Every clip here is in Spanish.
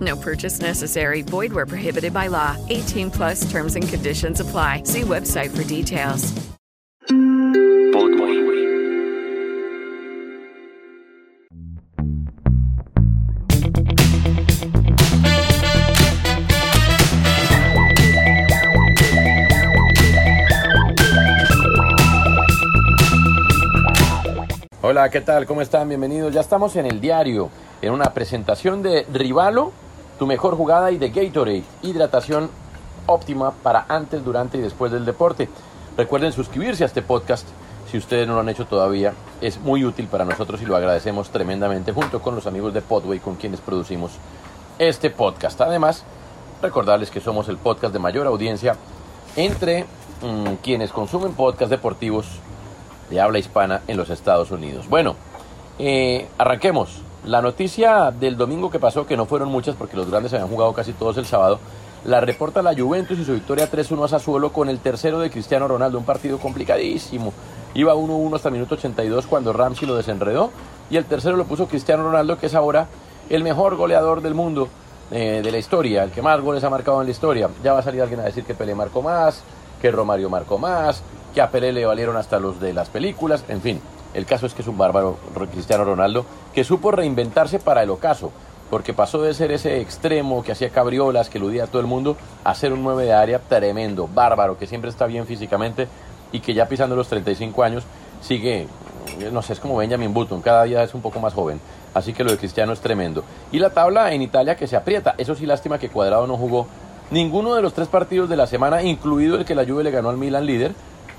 No purchase necessary. Void where prohibited by law. 18 plus terms and conditions apply. See website for details. Hola, ¿qué tal? ¿Cómo están? Bienvenidos. Ya estamos en el diario, en una presentación de Rivalo, tu mejor jugada, y de Gatorade, hidratación óptima para antes, durante y después del deporte. Recuerden suscribirse a este podcast si ustedes no lo han hecho todavía. Es muy útil para nosotros y lo agradecemos tremendamente junto con los amigos de Podway con quienes producimos este podcast. Además, recordarles que somos el podcast de mayor audiencia entre mm, quienes consumen podcast deportivos de habla hispana en los Estados Unidos. Bueno, eh, arranquemos. La noticia del domingo que pasó, que no fueron muchas porque los grandes habían jugado casi todos el sábado, la reporta la Juventus y su victoria 3-1 a Sassuolo con el tercero de Cristiano Ronaldo, un partido complicadísimo. Iba 1-1 hasta minuto 82 cuando Ramsey lo desenredó y el tercero lo puso Cristiano Ronaldo, que es ahora el mejor goleador del mundo eh, de la historia, el que más goles ha marcado en la historia. Ya va a salir alguien a decir que Pelé marcó más, que Romario marcó más, que a Pelé le valieron hasta los de las películas, en fin. El caso es que es un bárbaro Cristiano Ronaldo que supo reinventarse para el ocaso, porque pasó de ser ese extremo que hacía cabriolas, que eludía a todo el mundo, a ser un 9 de área tremendo, bárbaro, que siempre está bien físicamente y que ya pisando los 35 años sigue, no sé, es como Benjamin Button, cada día es un poco más joven. Así que lo de Cristiano es tremendo. Y la tabla en Italia que se aprieta. Eso sí, lástima que Cuadrado no jugó ninguno de los tres partidos de la semana, incluido el que la Juve le ganó al Milan líder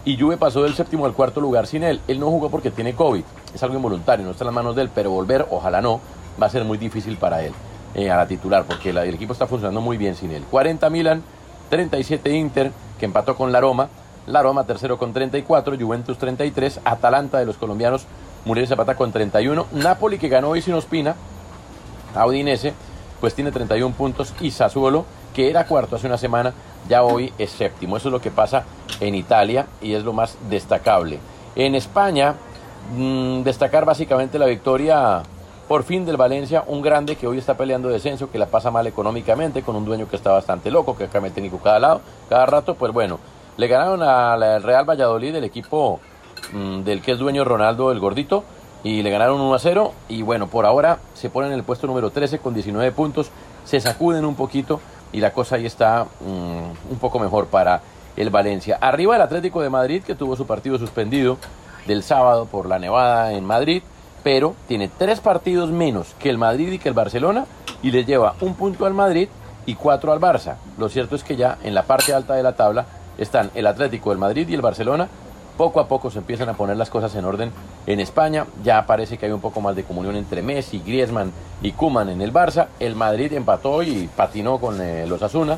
y Juve pasó del séptimo al cuarto lugar sin él. Él no jugó porque tiene COVID, es algo involuntario, no está en las manos de él, pero volver, ojalá no, va a ser muy difícil para él eh, a la titular, porque el equipo está funcionando muy bien sin él. 40 Milan, 37 Inter, que empató con la Roma, la Roma tercero con 34, Juventus 33, Atalanta de los colombianos, Muriel Zapata con 31, Napoli que ganó hoy sin Ospina, Audinese, pues tiene 31 puntos, y Sassuolo, que era cuarto hace una semana, ya hoy es séptimo. Eso es lo que pasa en Italia y es lo más destacable. En España, mmm, destacar básicamente la victoria por fin del Valencia, un grande que hoy está peleando descenso, que la pasa mal económicamente, con un dueño que está bastante loco, que cambia el técnico cada lado, cada rato, pues bueno, le ganaron al Real Valladolid, el equipo mmm, del que es dueño Ronaldo el Gordito, y le ganaron 1 a 0, y bueno, por ahora se ponen en el puesto número 13 con 19 puntos, se sacuden un poquito, y la cosa ahí está mmm, un poco mejor para el Valencia. Arriba el Atlético de Madrid, que tuvo su partido suspendido del sábado por la nevada en Madrid, pero tiene tres partidos menos que el Madrid y que el Barcelona, y le lleva un punto al Madrid y cuatro al Barça. Lo cierto es que ya en la parte alta de la tabla están el Atlético, el Madrid y el Barcelona. Poco a poco se empiezan a poner las cosas en orden en España. Ya parece que hay un poco más de comunión entre Messi, Griezmann y Kuman en el Barça. El Madrid empató y patinó con eh, los Asuna,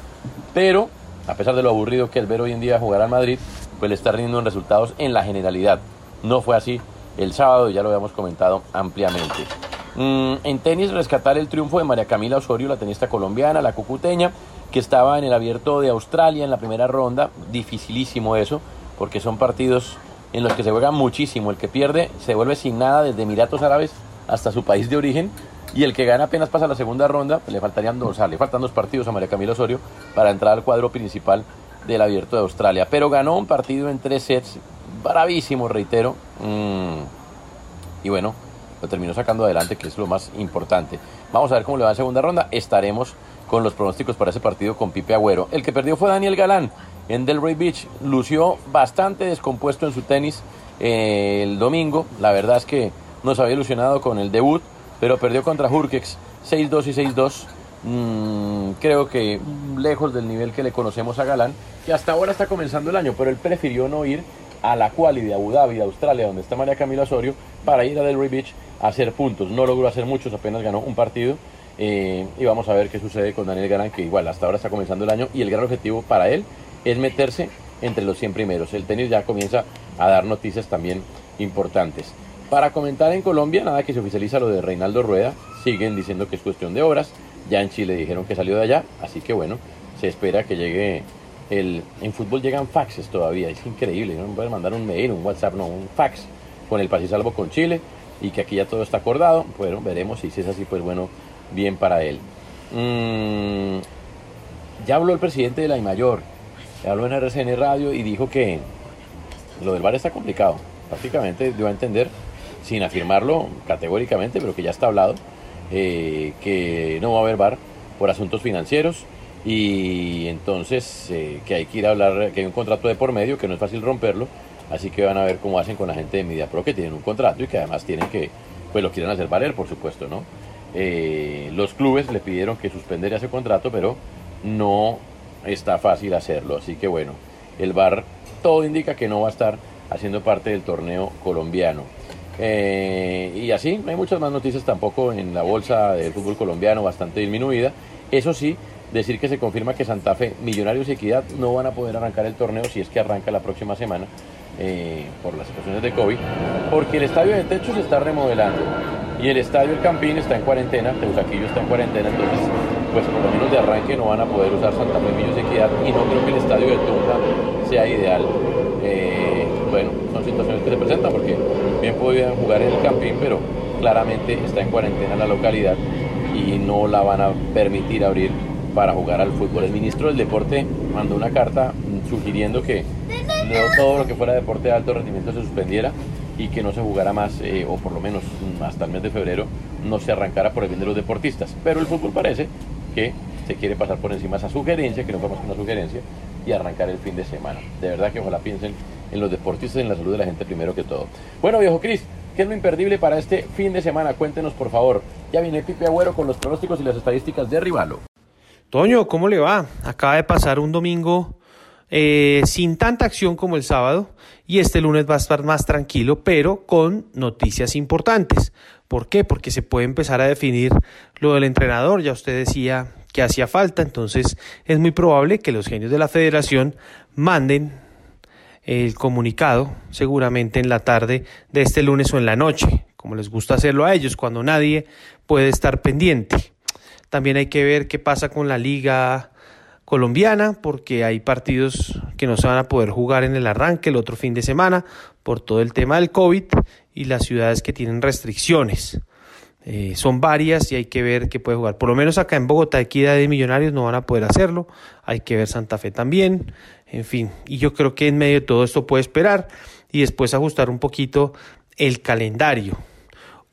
pero a pesar de lo aburrido que es ver hoy en día jugar al Madrid, pues le está rindiendo en resultados en la generalidad. No fue así el sábado y ya lo habíamos comentado ampliamente. Mm, en tenis, rescatar el triunfo de María Camila Osorio, la tenista colombiana, la cucuteña, que estaba en el abierto de Australia en la primera ronda. Dificilísimo eso, porque son partidos en los que se juega muchísimo. El que pierde se vuelve sin nada desde Emiratos Árabes hasta su país de origen. Y el que gana apenas pasa la segunda ronda, le faltarían dos, le faltan dos partidos a María Camila Osorio para entrar al cuadro principal del abierto de Australia. Pero ganó un partido en tres sets, bravísimo, reitero. Mm. Y bueno, lo terminó sacando adelante, que es lo más importante. Vamos a ver cómo le va en segunda ronda. Estaremos con los pronósticos para ese partido con Pipe Agüero. El que perdió fue Daniel Galán en Delray Beach. Lució bastante descompuesto en su tenis eh, el domingo. La verdad es que nos había ilusionado con el debut, pero perdió contra Hurkex 6-2 y 6-2. Mm, creo que lejos del nivel que le conocemos a Galán, que hasta ahora está comenzando el año, pero él prefirió no ir a la quali de Abu Dhabi, de Australia, donde está María Camila Osorio, para ir a Delray Beach a hacer puntos. No logró hacer muchos, apenas ganó un partido. eh, y vamos a ver qué sucede con Daniel Galán, que igual hasta ahora está comenzando el año. Y el gran objetivo para él es meterse entre los 100 primeros. El tenis ya comienza a dar noticias también importantes. Para comentar en Colombia, nada que se oficializa lo de Reinaldo Rueda. Siguen diciendo que es cuestión de horas. Ya en Chile dijeron que salió de allá. Así que bueno, se espera que llegue el... En fútbol llegan faxes todavía. Es increíble. No pueden mandar un mail, un WhatsApp, no, un fax con el paz y salvo con Chile. Y que aquí ya todo está acordado. Bueno, veremos. Si es así, pues bueno, bien para él. Mm, ya habló el presidente de la IMAYOR. Habló en RCN Radio y dijo que lo del bar está complicado. Prácticamente dio a entender, sin afirmarlo categóricamente, pero que ya está hablado, eh, que no va a haber bar por asuntos financieros y entonces eh, que hay que ir a hablar, que hay un contrato de por medio, que no es fácil romperlo, así que van a ver cómo hacen con la gente de Media Pro que tienen un contrato y que además tienen que, pues lo quieren hacer valer, por supuesto, ¿no? Eh, los clubes le pidieron que suspendiera ese contrato, pero no está fácil hacerlo, así que bueno, el bar todo indica que no va a estar haciendo parte del torneo colombiano. Eh, y así, hay muchas más noticias tampoco en la bolsa del fútbol colombiano, bastante disminuida. Eso sí, decir que se confirma que Santa Fe, Millonarios y Equidad no van a poder arrancar el torneo si es que arranca la próxima semana eh, por las situaciones de COVID, porque el estadio de techo se está remodelando y el estadio El Campín está en cuarentena, Teusaquillo está en cuarentena, entonces pues por lo menos de arranque no van a poder usar Santa Fe, Millos y Equidad y no creo que el estadio de Tunja sea ideal. Eh, bueno, son situaciones que se presentan podrían jugar en el Campín, pero claramente está en cuarentena la localidad y no la van a permitir abrir para jugar al fútbol. El ministro del Deporte mandó una carta mm, sugiriendo que no todo lo que fuera deporte de alto rendimiento se suspendiera y que no se jugara más, eh, o por lo menos mm, hasta el mes de febrero, no se arrancara por el bien de los deportistas. Pero el fútbol parece que se quiere pasar por encima esa sugerencia, que no fue más que una sugerencia, y arrancar el fin de semana. De verdad que ojalá piensen en los deportistas y en la salud de la gente primero que todo. Bueno, viejo Cris, ¿qué es lo imperdible para este fin de semana? Cuéntenos, por favor. Ya viene Pipe Agüero con los pronósticos y las estadísticas de Rivalo. Toño, ¿cómo le va? Acaba de pasar un domingo eh, sin tanta acción como el sábado y este lunes va a estar más tranquilo, pero con noticias importantes. ¿Por qué? Porque se puede empezar a definir lo del entrenador. Ya usted decía que hacía falta, entonces es muy probable que los genios de la federación manden el comunicado seguramente en la tarde de este lunes o en la noche, como les gusta hacerlo a ellos, cuando nadie puede estar pendiente. También hay que ver qué pasa con la liga colombiana, porque hay partidos que no se van a poder jugar en el arranque el otro fin de semana por todo el tema del COVID y las ciudades que tienen restricciones. Eh, son varias y hay que ver qué puede jugar. Por lo menos acá en Bogotá, Equidad de Millonarios no van a poder hacerlo. Hay que ver Santa Fe también. En fin, y yo creo que en medio de todo esto puede esperar y después ajustar un poquito el calendario.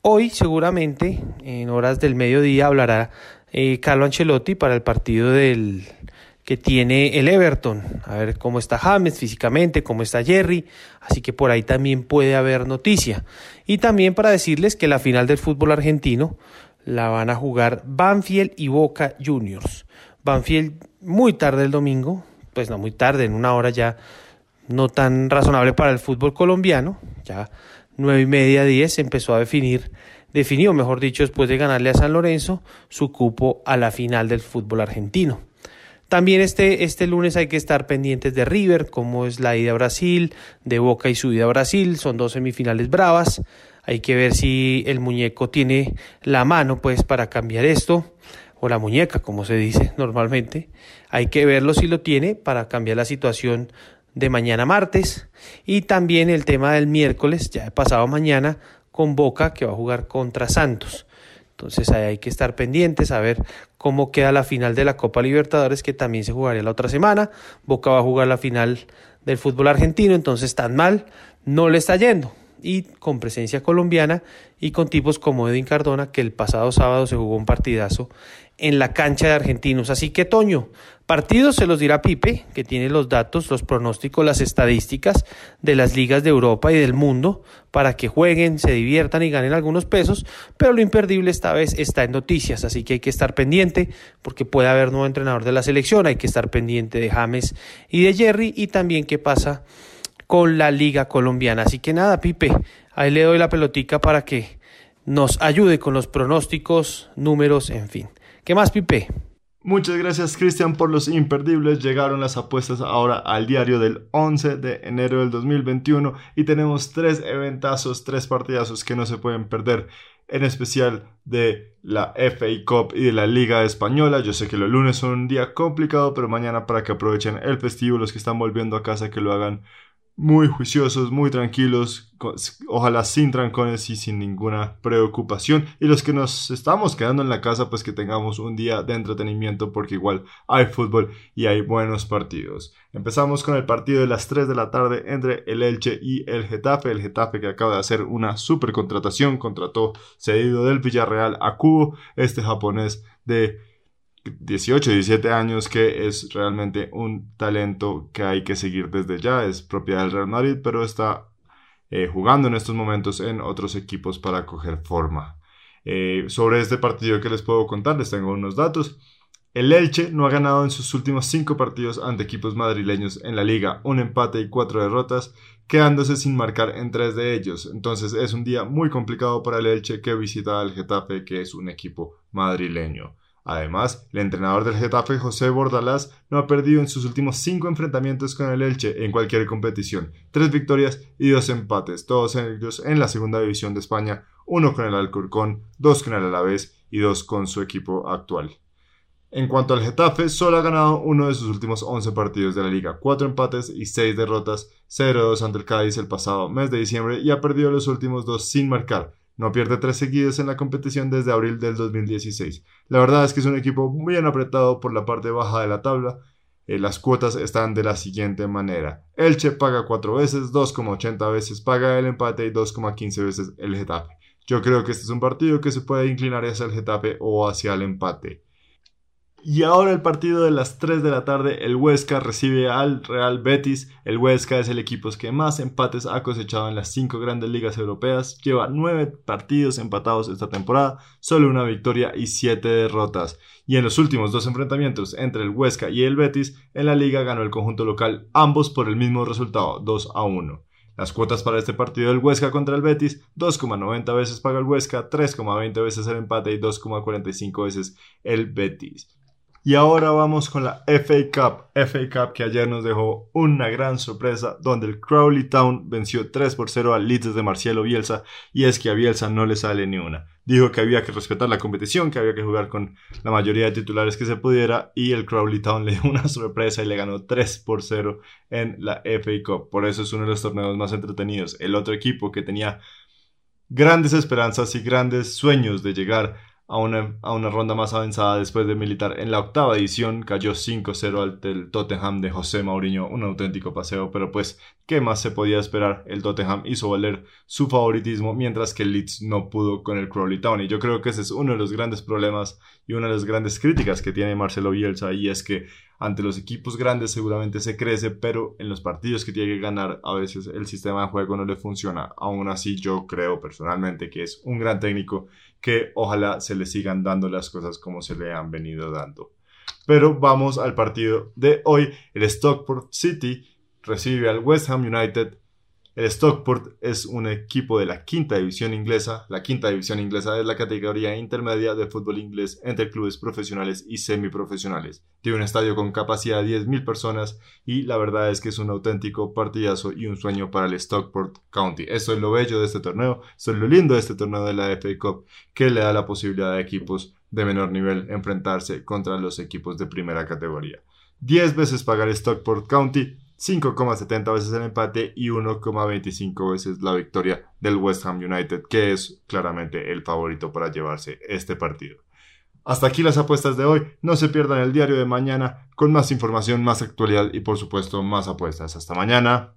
Hoy seguramente en horas del mediodía hablará eh, Carlo Ancelotti para el partido del que tiene el Everton, a ver cómo está James físicamente, cómo está Jerry, así que por ahí también puede haber noticia. Y también para decirles que la final del fútbol argentino la van a jugar Banfield y Boca Juniors. Banfield muy tarde el domingo, pues no muy tarde, en una hora ya no tan razonable para el fútbol colombiano, ya nueve y media, diez, empezó a definir, definió, mejor dicho, después de ganarle a San Lorenzo, su cupo a la final del fútbol argentino. También este, este lunes hay que estar pendientes de River, como es la ida a Brasil, de Boca y su ida a Brasil, son dos semifinales bravas. Hay que ver si el muñeco tiene la mano pues para cambiar esto, o la muñeca, como se dice normalmente. Hay que verlo si lo tiene para cambiar la situación de mañana martes. Y también el tema del miércoles, ya pasado mañana, con Boca, que va a jugar contra Santos. Entonces ahí hay que estar pendientes a ver cómo queda la final de la Copa Libertadores que también se jugaría la otra semana. Boca va a jugar la final del fútbol argentino, entonces tan mal no le está yendo. Y con presencia colombiana y con tipos como Edwin Cardona que el pasado sábado se jugó un partidazo en la cancha de argentinos. Así que Toño, partidos se los dirá Pipe, que tiene los datos, los pronósticos, las estadísticas de las ligas de Europa y del mundo para que jueguen, se diviertan y ganen algunos pesos, pero lo imperdible esta vez está en noticias, así que hay que estar pendiente porque puede haber nuevo entrenador de la selección, hay que estar pendiente de James y de Jerry y también qué pasa con la liga colombiana. Así que nada, Pipe, ahí le doy la pelotica para que nos ayude con los pronósticos, números, en fin. ¿Qué más, Pipe? Muchas gracias Cristian por los imperdibles. Llegaron las apuestas ahora al diario del 11 de enero del 2021 y tenemos tres eventazos, tres partidazos que no se pueden perder, en especial de la FA Cup y de la Liga Española. Yo sé que los lunes son un día complicado, pero mañana para que aprovechen el festivo, los que están volviendo a casa, que lo hagan muy juiciosos, muy tranquilos, ojalá sin trancones y sin ninguna preocupación. Y los que nos estamos quedando en la casa, pues que tengamos un día de entretenimiento porque igual hay fútbol y hay buenos partidos. Empezamos con el partido de las 3 de la tarde entre el Elche y el Getafe. El Getafe que acaba de hacer una super contratación, contrató cedido del Villarreal a Cubo, este japonés de 18, 17 años, que es realmente un talento que hay que seguir desde ya. Es propiedad del Real Madrid, pero está eh, jugando en estos momentos en otros equipos para coger forma. Eh, sobre este partido que les puedo contar, les tengo unos datos. El Elche no ha ganado en sus últimos 5 partidos ante equipos madrileños en la liga, un empate y 4 derrotas, quedándose sin marcar en 3 de ellos. Entonces es un día muy complicado para el Elche que visita al Getafe, que es un equipo madrileño. Además, el entrenador del Getafe, José Bordalás, no ha perdido en sus últimos cinco enfrentamientos con el Elche en cualquier competición. Tres victorias y dos empates, todos ellos en la segunda división de España, uno con el Alcorcón, dos con el Alavés y dos con su equipo actual. En cuanto al Getafe, solo ha ganado uno de sus últimos 11 partidos de la liga, cuatro empates y seis derrotas, 0-2 ante el Cádiz el pasado mes de diciembre y ha perdido los últimos dos sin marcar, no pierde tres seguidos en la competición desde abril del 2016. La verdad es que es un equipo muy bien apretado por la parte baja de la tabla. Eh, las cuotas están de la siguiente manera. Elche paga 4 veces, 2,80 veces paga el empate y 2,15 veces el Getafe. Yo creo que este es un partido que se puede inclinar hacia el Getafe o hacia el empate. Y ahora el partido de las 3 de la tarde, el Huesca recibe al Real Betis. El Huesca es el equipo que más empates ha cosechado en las 5 grandes ligas europeas. Lleva 9 partidos empatados esta temporada, solo una victoria y 7 derrotas. Y en los últimos dos enfrentamientos entre el Huesca y el Betis, en la liga ganó el conjunto local, ambos por el mismo resultado, 2 a 1. Las cuotas para este partido del Huesca contra el Betis, 2,90 veces paga el Huesca, 3,20 veces el empate y 2,45 veces el Betis. Y ahora vamos con la FA Cup. FA Cup que ayer nos dejó una gran sorpresa donde el Crowley Town venció 3 por 0 al Leeds de Marcielo Bielsa y es que a Bielsa no le sale ni una. Dijo que había que respetar la competición, que había que jugar con la mayoría de titulares que se pudiera y el Crowley Town le dio una sorpresa y le ganó 3 por 0 en la FA Cup. Por eso es uno de los torneos más entretenidos. El otro equipo que tenía grandes esperanzas y grandes sueños de llegar a una, a una ronda más avanzada después de militar. En la octava edición cayó 5-0 al Tottenham de José Mourinho, un auténtico paseo, pero pues, ¿qué más se podía esperar? El Tottenham hizo valer su favoritismo, mientras que el Leeds no pudo con el Crowley Town. Y yo creo que ese es uno de los grandes problemas y una de las grandes críticas que tiene Marcelo Bielsa, y es que ante los equipos grandes seguramente se crece, pero en los partidos que tiene que ganar a veces el sistema de juego no le funciona. Aún así yo creo personalmente que es un gran técnico que ojalá se le sigan dando las cosas como se le han venido dando. Pero vamos al partido de hoy. El Stockport City recibe al West Ham United el Stockport es un equipo de la quinta división inglesa. La quinta división inglesa es la categoría intermedia de fútbol inglés entre clubes profesionales y semiprofesionales. Tiene un estadio con capacidad de 10.000 personas y la verdad es que es un auténtico partidazo y un sueño para el Stockport County. Eso es lo bello de este torneo, eso es lo lindo de este torneo de la FA Cup, que le da la posibilidad a equipos de menor nivel enfrentarse contra los equipos de primera categoría. 10 veces pagar Stockport County 5,70 veces el empate y 1,25 veces la victoria del West Ham United, que es claramente el favorito para llevarse este partido. Hasta aquí las apuestas de hoy. No se pierdan el diario de mañana con más información, más actualidad y por supuesto más apuestas. Hasta mañana.